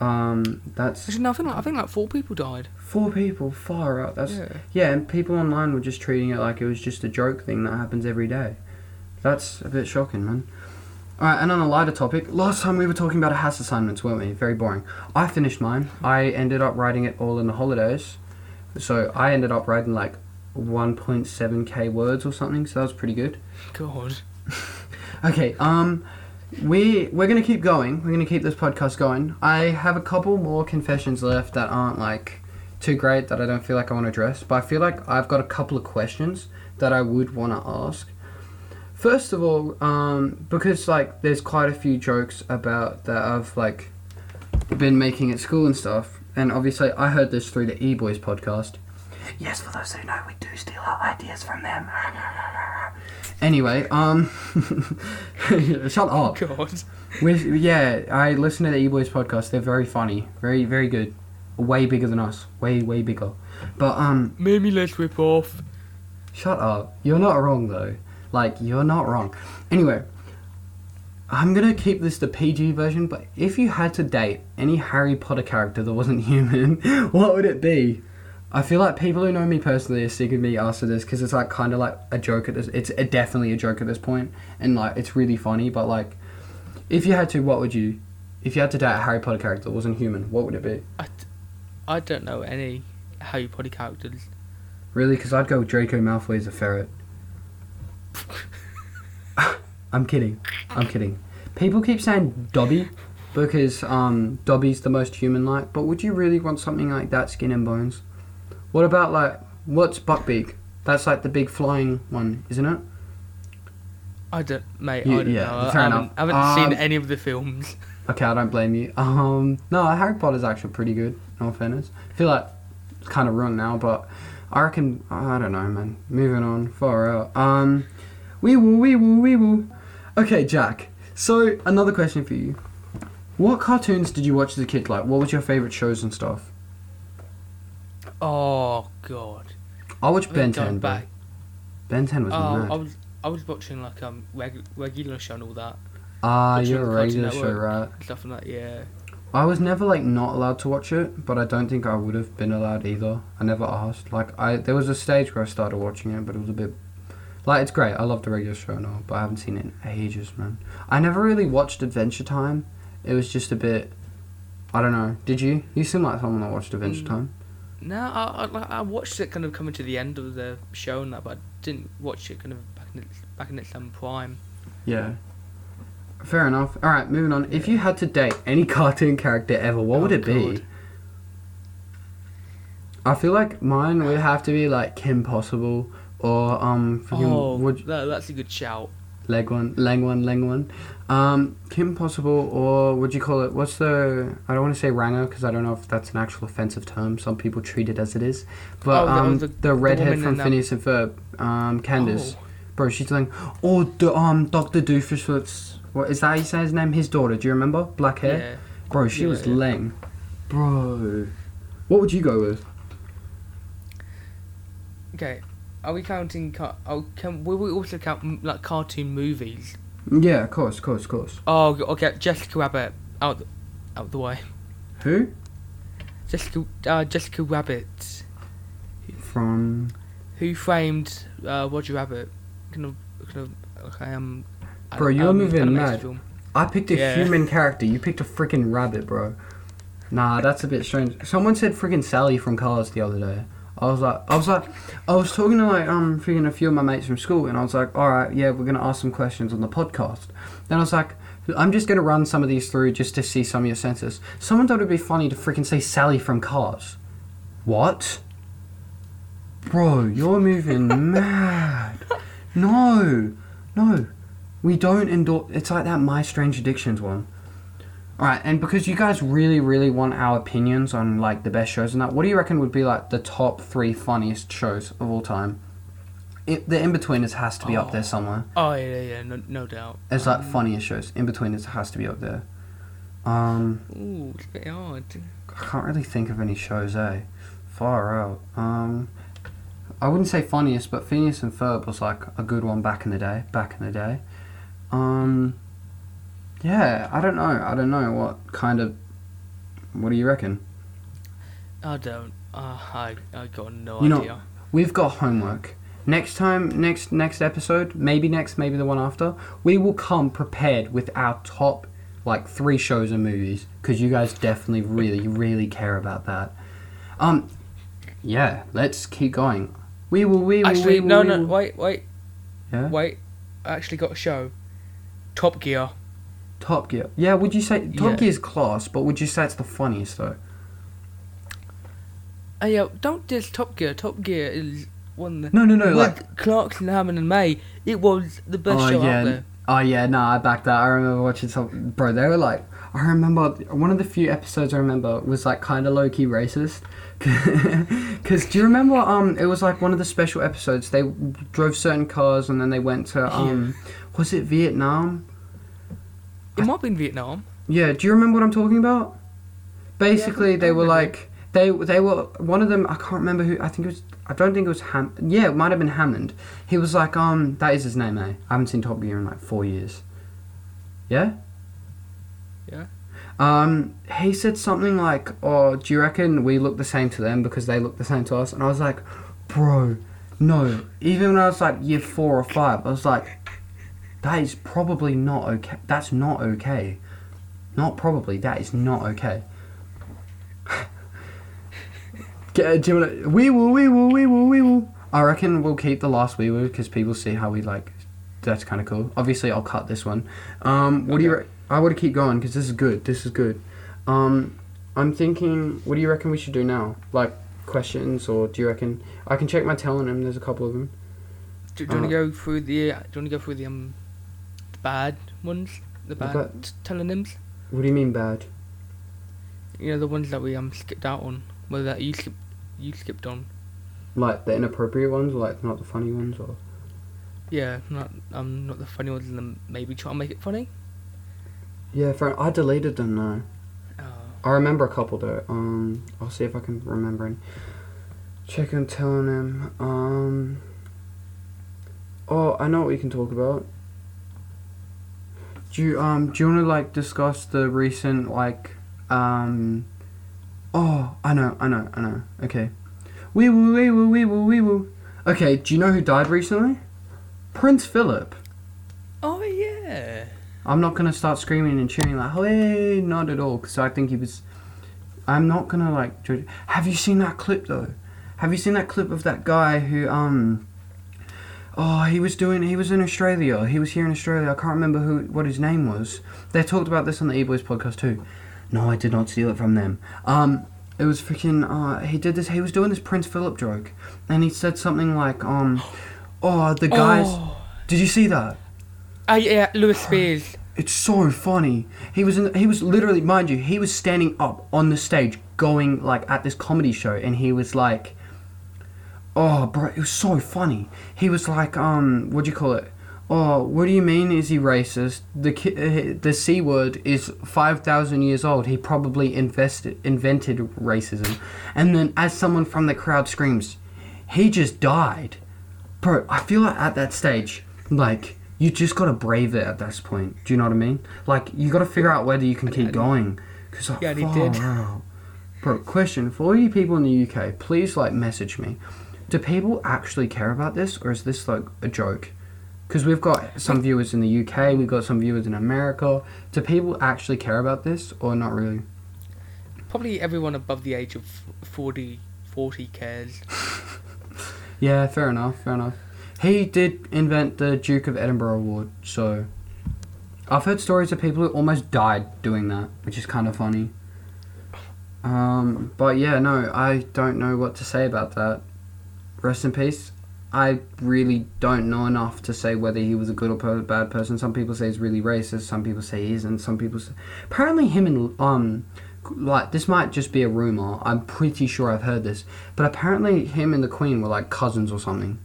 Um, that's Actually, no, I think like, I think like four people died. four people. Far out. That's yeah. yeah, and people online were just treating it like it was just a joke thing that happens every day. That's a bit shocking, man. Alright, and on a lighter topic, last time we were talking about a house assignments, weren't we? Very boring. I finished mine. I ended up writing it all in the holidays. So I ended up writing like 1.7k words or something, so that was pretty good. God. <laughs> Okay, um, we we're gonna keep going. We're gonna keep this podcast going. I have a couple more confessions left that aren't like too great that I don't feel like I want to address, but I feel like I've got a couple of questions that I would want to ask. First of all, um, because like there's quite a few jokes about that I've like been making at school and stuff, and obviously I heard this through the E Boys podcast. Yes, for those who know, we do steal our ideas from them. <laughs> Anyway, um, <laughs> shut up. God. Yeah, I listen to the E-Boys podcast. They're very funny, very very good, way bigger than us, way way bigger. But um, Maybe let's rip off. shut up. You're not wrong though. Like you're not wrong. Anyway, I'm gonna keep this the PG version. But if you had to date any Harry Potter character that wasn't <laughs> human, what would it be? I feel like people who know me personally are sick of me after this because it's like kind of like a joke at this. It's a, definitely a joke at this point, and like it's really funny. But like, if you had to, what would you? If you had to date a Harry Potter character that wasn't human, what would it be? I, d- I don't know any Harry Potter characters. Really? Because I'd go Draco Malfoy as a ferret. <laughs> I'm kidding. I'm kidding. People keep saying Dobby because um, Dobby's the most human-like. But would you really want something like that, skin and bones? What about like what's Buckbeak? That's like the big flying one, isn't it? I don't, mate. You- I don't yeah, know. fair I haven't, enough. I haven't Um, seen any of the films. <laughs> Okay, I don't blame you. <laughs> Um, no, Harry Potter's actually pretty good. In all fairness, I feel like it's kind of wrong now, but I reckon I don't know, man. Moving on, far out. Um, wee woo, wee woo, wee woo. Okay, Jack. So another question for you: What cartoons did you watch as a kid? Like, what was your favorite shows and stuff? Oh God. I watched Ben 10. Back. Ben 10 was Oh, mad. I was I was watching like um reg- regular show and all that Ah, you're a regular show, right? stuff and that. Yeah. I was never like not allowed to watch it, but I don't think I would have been allowed either. I never asked. Like I, there was a stage where I started watching it, but it was a bit like it's great. I love the regular show and all, but I haven't seen it in ages, man. I never really watched Adventure Time. It was just a bit. I don't know. Did you? You seem like someone that watched Adventure Mm. Time. No, I, I I watched it kind of coming to the end of the show and that, but I didn't watch it kind of back in its back in its um, prime. Yeah. Fair enough. All right, moving on. If you had to date any <laughs> cartoon character ever, what would Oh, it be? I feel like mine would have to be like Kim Possible or um Oh, would that, that's a good shout. Leg one, leg one, leg one. Um, Kim Possible or would you call it? What's the? I don't want to say Ranger because I don't know if that's an actual offensive term. Some people treat it as it is. But Oh, the- um, the- the, the redhead woman from um, Phineas and Ferb, um, Candace, Oh. bro, she's like, oh, the, um, Doctor Doofenshmirtz. What is that? He say his name. His daughter. Do you remember? Black hair. Yeah. Bro, she Yeah, was yeah. lame. Bro, what would you go with? Okay. Are we counting? Car- oh, can will we also count like cartoon movies? Yeah, of course, of course, of course. Oh, okay. Jessica Rabbit out, the, out the way. Who? Jessica, uh, Jessica Rabbit. From Who framed uh, Roger Rabbit? Kind of, kind of. Okay, um. Bro, you're moving animated mad. Film. I picked a Yeah. human character. You picked a freaking rabbit, bro. Nah, that's a bit strange. Someone said freaking Sally from Cars the other day. I was like, I was like, I was talking to like um freaking a few of my mates from school, and I was like, all right, yeah, we're gonna ask some questions on the podcast. Then I was like, I'm just gonna run some of these through just to see some of your senses. Someone thought it'd be funny to freaking say Sally from Cars. What? Bro, you're moving <laughs> mad. No, no. We don't endorse. It's like that My Strange Addictions one. Alright, and because you guys really, really want our opinions on like the best shows and that, what do you reckon would be like the top three funniest shows of all time? It, the Inbetweeners has to be up there somewhere. Oh yeah, yeah, yeah, no, no doubt. It's like Um, funniest shows. Inbetweeners has to be up there. Um, Ooh, it's a bit hard. I can't really think of any shows, eh? Far out. Um, I wouldn't say funniest, but Phineas and Ferb was like a good one back in the day. Back in the day. Um, yeah, I don't know. I don't know what kind of What do you reckon? I don't. Uh, I I got no You know- idea. We've got homework. Next time, next next episode, maybe next, maybe the one after, we will come prepared with our top like three shows and movies because you guys definitely really really care about that. Um, yeah, let's keep going. We will. We will. Actually, we will, no, we no. Wait, wait, Yeah. wait. I actually got a show. Top Gear. Top Gear. Yeah. Would you say Top Yeah. Gear's class? But would you say it's the funniest though? Oh yeah, don't diss Top Gear. Top Gear is one of the No, no, no. with Like. Clarkson, Hammond, and May. It was the best Oh show yeah. out there. Oh yeah. Nah, I back that. I remember watching some. Bro, they were like. I remember one of the few episodes I remember was like kind of low key racist. <laughs> Because do you remember? Um, it was like one of the special episodes. They drove certain cars and then they went to um, was it Vietnam? It might be in Vietnam. Yeah. Do you remember what I'm talking about? Basically, I they were remember. like they they were one of them. I can't remember who. I think it was. I don't think it was Ham. Yeah, it might have been Hammond. He was like um. That is his name, eh? I haven't seen Top Gear in like four years. Yeah. Yeah. Um, he said something like, "Oh, do you reckon we look the same to them because they look the same to us?" And I was like, "Bro, no." Even when I was like year four or five, I was like, "That is probably not okay. That's not okay. Not probably. That is not okay." <laughs> Get, do you wanna, we will, we will, we will, we will. I reckon we'll keep the last we will because people see how we like. That's kind of cool. Obviously, I'll cut this one. Um, what do you? Re- I want to keep going because this is good. This is good. Um, I'm thinking. What do you reckon we should do now? Like questions, or do you reckon I can check my telling There's a couple of them. Do, do you want Uh, to go through the? uh, Do you want to go through the um, the bad ones, the bad bad- t- Tellonyms? What do you mean bad? You know the ones that we um skipped out on. Whether that you skip, you skipped on. Like the inappropriate ones, or like not the funny ones, or Yeah, not um not the funny ones, and then maybe try and make it funny. yeah. For, I deleted them though. Oh. I remember a couple though. Um, I'll see if I can remember any. Check and Tellonym. Um. Oh, I know what we can talk about. Do you um do you want to like discuss the recent like um? Oh, I know, I know, I know. Okay. We will, we will, we will, we will. Okay, do you know who died recently? Prince Philip. Oh yeah. I'm not gonna start screaming and cheering like, hey, not at all, because I think he was. I'm not gonna like. judge- Have you seen that clip though? Have you seen that clip of that guy who um? Oh, he was doing. He was in Australia. He was here in Australia. I can't remember who what his name was. They talked about this on the E Boys podcast too. No, I did not steal it from them. Um, it was freaking. Uh, he did this. He was doing this Prince Philip joke, and he said something like, um, oh, the guys. Oh. Did you see that? Ah yeah, Lewis Spears. <gasps> It's so funny. He was in. He was literally, mind you, he was standing up on the stage, going like at this comedy show, and he was like, "Oh, bro, it was so funny." He was like, "Um, what do you call it? Oh, what do you mean? Is he racist? The ki- uh, the c word is five thousand years old. He probably invested invented racism." And then, as someone from the crowd screams, "He just died." Bro, I feel like at that stage, like you just gotta brave it at this point. Do you know what I mean? Like you gotta figure out whether you can keep going. Cause like, Yeah, he far did. out. Bro, question for all you people in the UK, please like message me. Do people actually care about this, or is this like a joke? Because we've got some viewers in the UK, we've got some viewers in America. Do people actually care about this, or not really? Probably everyone above the age of 40, 40 cares. <laughs> Yeah, fair enough, fair enough. He did invent the Duke of Edinburgh Award, so I've heard stories of people who almost died doing that, which is kind of funny. Um, but yeah, no, I don't know what to say about that. Rest in peace. I really don't know enough to say whether he was a good or bad person. Some people say he's really racist. Some people say he isn't. Some people say apparently him and um, like this might just be a rumor. I'm pretty sure I've heard this, but apparently him and the Queen were like cousins or something.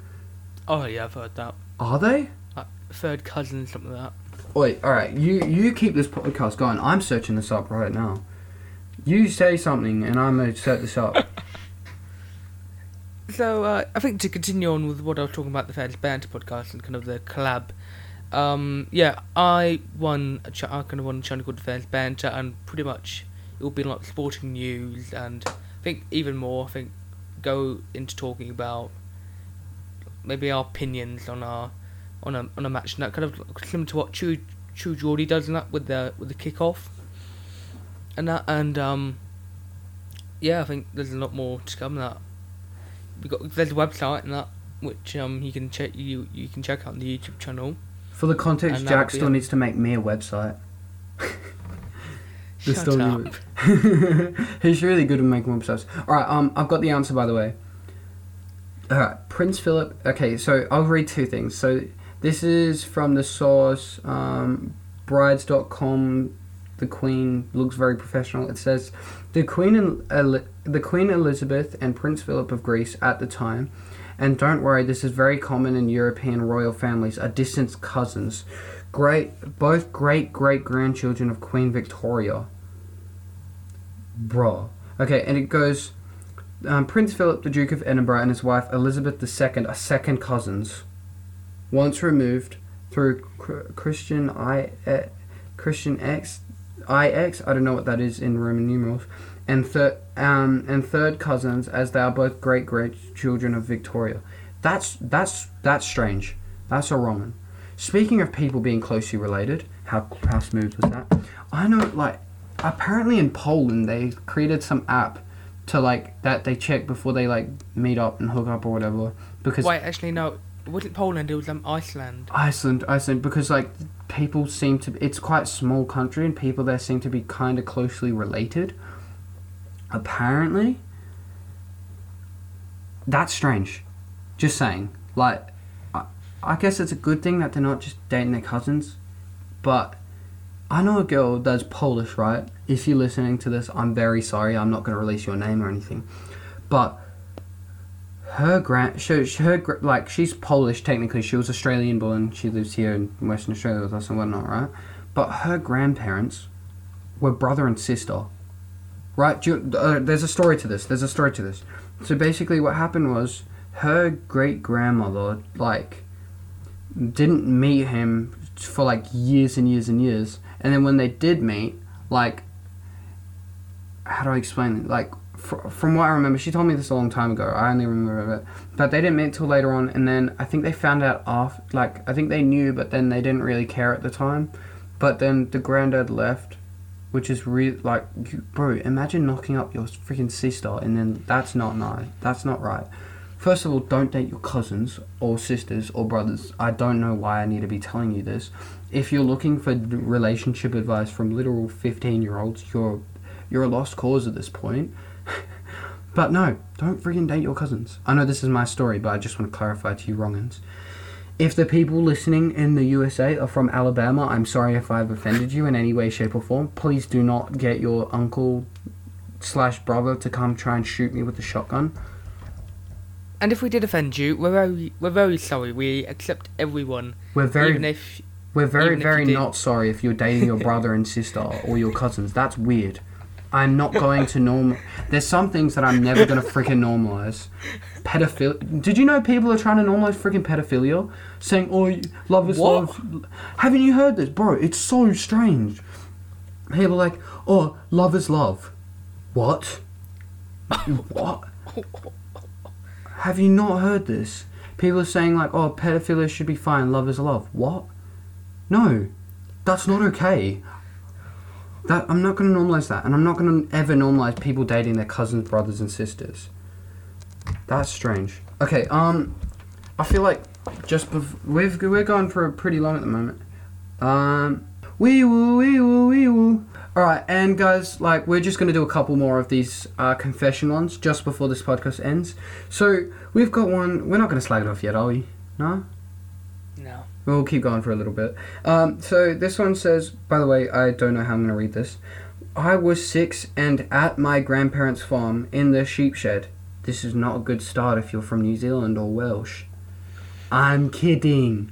Oh yeah, I've heard that. Are they? Like third cousin, something like that. Wait, all right. You you keep this podcast going. I'm searching this up right now. You say something, and I'm gonna set this up. <laughs> So uh, I think to continue on with what I was talking about the Feds Banter podcast and kind of the collab. Um, yeah, I won. A ch- I kind of won a channel called Feds Banter, and pretty much it will be like sporting news and I think even more. I think go into talking about maybe our opinions on our on a on a match and that kind of similar to what True True Geordie does in that with the with the kickoff and that and um yeah I think there's a lot more to come. That we got there's a website and that which um you can check you you can check out on the YouTube channel. For the context, Jack still needs to make me a website. Shut still up. <laughs> He's really good at making websites. All right, um, I've got the answer by the way. All right, Prince Philip. Okay, so I'll read two things. So this is from the source, um, brides.com. The Queen looks very professional. It says, the Queen and Eli- the Queen Elizabeth and Prince Philip of Greece at the time, and don't worry, this is very common in European royal families, are distant cousins, great both great great grandchildren of Queen Victoria. Bruh. Okay, and it goes um, Prince Philip, the Duke of Edinburgh, and his wife Elizabeth II are second cousins. Once removed through Chr- Christian I eh, Christian X IX, I don't know what that is in Roman numerals, and third um, and third cousins as they are both great great children of Victoria. That's that's that's strange. That's a one. Speaking of people being closely related, how how smooth was that? I know like apparently in Poland they created some app to like that they check before they like meet up and hook up or whatever because Wait, actually no, it wasn't Poland. It was um Iceland. Iceland, Iceland, because like people seem to. It's quite small country, and people there seem to be kind of closely related. Apparently, that's strange. Just saying. Like, I, I guess it's a good thing that they're not just dating their cousins, but I know a girl that's Polish, right? If you're listening to this, I'm very sorry. I'm not going to release your name or anything, but her grand, she- her like she's Polish technically. She was Australian born. She lives here in Western Australia with us and whatnot, right? But her grandparents were brother and sister, right? You, uh, there's a story to this. There's a story to this. So basically, what happened was her great grandmother like didn't meet him for like years and years and years, and then when they did meet, like how do I explain it? Like fr- from what I remember, she told me this a long time ago. I only remember it, but they didn't meet till later on, and then I think they found out off. Like I think they knew, but then they didn't really care at the time. But then the granddad left, which is real. Like, you, bro, imagine knocking up your freaking sister, and then that's not nice. That's not right. First of all, don't date your cousins or sisters or brothers. I don't know why I need to be telling you this. If you're looking for relationship advice from literal 15 year olds, you're you're a lost cause at this point. But no, don't freaking date your cousins. I know this is my story, but I just want to clarify to you wrongins. If the people listening in the USA are from Alabama, I'm sorry if I've offended you in any way, shape, or form. Please do not get your uncle slash brother to come try and shoot me with a shotgun. And if we did offend you, we're very we're very sorry. We accept everyone, We're very even if We're very, very not sorry if you're dating your <laughs> brother and sister or your cousins. That's weird. I'm not going to normal. There's some things that I'm never going to freaking normalize. Pedophilia. Did you know people are trying to normalize freaking pedophilia? Saying, oh, love is What? love. Haven't you heard this? Bro, it's so strange. People are like, oh, love is love. What? what? Have you not heard this? People are saying, like, oh, pedophilia should be fine, love is love. What? No, that's not okay. That I'm not going to normalize that, and I'm not going to ever normalize people dating their cousins, brothers, and sisters. That's strange. Okay, um, I feel like just bef- we've we're going for a pretty long at the moment. Um, wee woo wee woo wee woo. All right, and guys, like we're just gonna do a couple more of these uh, confession ones just before this podcast ends. So we've got one. We're not gonna slag it off yet, are we? No. We'll keep going for a little bit. Um, so this one says, by the way, I don't know how I'm going to read this. I was six and at my grandparents' farm in the sheep shed. This is not a good start if you're from New Zealand or Welsh. I'm kidding.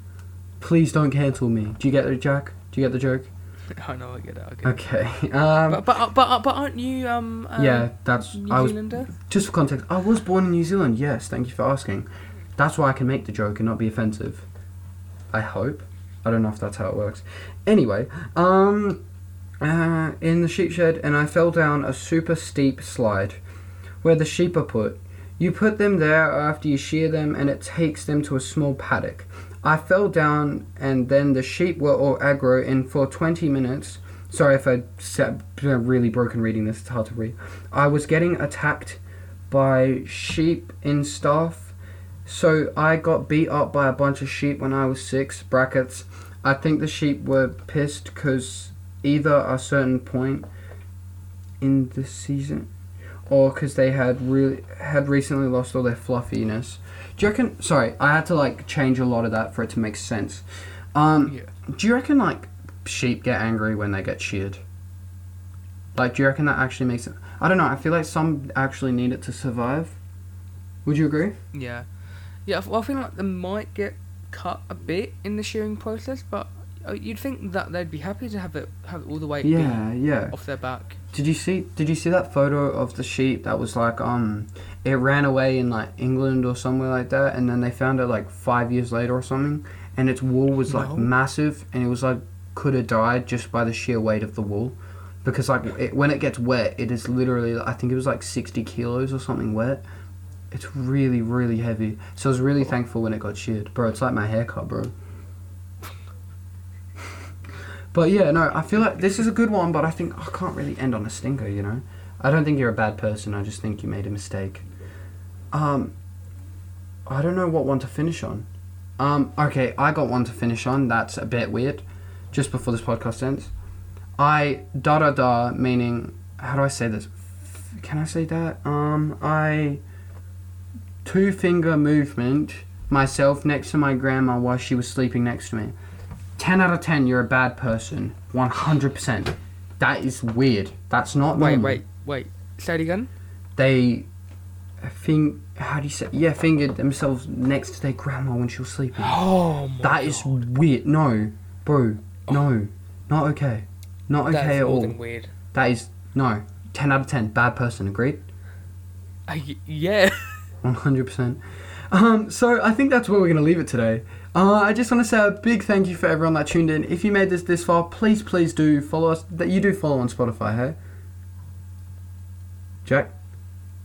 Please don't cancel me. Do you get the joke? Do you get the joke? <laughs> I know I get it. Okay. Okay. Um, But but but but aren't you um? uh, yeah, that's. New I was Zealander? just for context. I was born in New Zealand. Yes, thank you for asking. That's why I can make the joke and not be offensive. I hope. I don't know if that's how it works. Anyway, um, uh, in the sheep shed and I fell down a super steep slide where the sheep are put. You put them there after you shear them and it takes them to a small paddock. I fell down and then the sheep were all aggro and for 20 minutes. Sorry if I said really broken reading this, it's hard to read. I was getting attacked by sheep in staff. So I got beat up by a bunch of sheep when I was six. Brackets. I think the sheep were pissed because either a certain point in the season or because they had really had recently lost all their fluffiness. Do you reckon? Sorry, I had to like change a lot of that for it to make sense. Um, Yeah. Do you reckon like sheep get angry when they get sheared? Like, do you reckon that actually makes it? I don't know. I feel like some actually need it to survive. Would you agree? Yeah, yeah. I- Well, I feel like they might get cut a bit in the shearing process, but uh, you'd think that they'd be happy to have it have it all the way Yeah, yeah. off their back. Did you see? Did you see that photo of the sheep that was like um, it ran away in like England or somewhere like that, and then they found it like five years later or something, and its wool was like No. massive, and it was like could have died just by the sheer weight of the wool, because like it, when it gets wet, it is literally I think it was like sixty kilos or something wet. It's really really heavy. So I was really thankful when it got sheared, bro. It's like my haircut, bro. <laughs> But yeah, no, I feel like this is a good one, but I think I can't really end on a stinker, you know? I don't think you're a bad person, I just think you made a mistake. Um, I don't know what one to finish on. Um, okay, I got one to finish on, that's a bit weird, just before this podcast ends. I, da da da, meaning, how do I say this? Can I say that? Um, I, two finger movement myself next to my grandma while she was sleeping next to me. 10 out of 10, you're a bad person. 100%. That is weird. That's not Wait, normal. wait, wait. Say it again. They, fing, how do you say? Yeah, fingered themselves next to their grandma when she was sleeping. <gasps> Oh my That is weird. No, bro. No, not okay. Not okay That's at more all. than weird. That is no. 10 out of 10. Bad person. Agreed. Uh, y- yeah. <laughs> 100%. Um, so I think that's where we're going to leave it today. Uh, I just want to say a big thank you for everyone that tuned in. If you made this this far, please, please do follow us. That you do follow on Spotify, hey? Jack?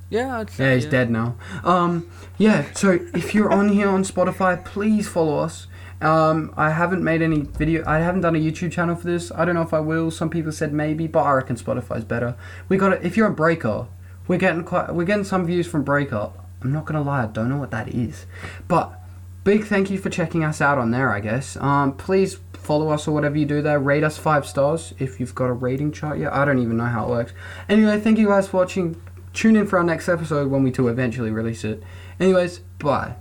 yeah, I'd say. Yeah, he's yeah. dead now. Um, yeah. So if you're on here on Spotify, please follow us. Um, I haven't made any video. I haven't done a YouTube channel for this. I don't know if I will. Some people said maybe, but I reckon Spotify's better. We got it. If you're a breaker, we're getting quite. We're getting some views from breaker. I'm not gonna lie. I don't know what that is, but big thank you for checking us out on there. I guess. Um, please follow us or whatever you do there. Rate us five stars if you've got a rating chart yet. I don't even know how it works. Anyway, thank you guys for watching. Tune in for our next episode when we do eventually release it. Anyways, bye.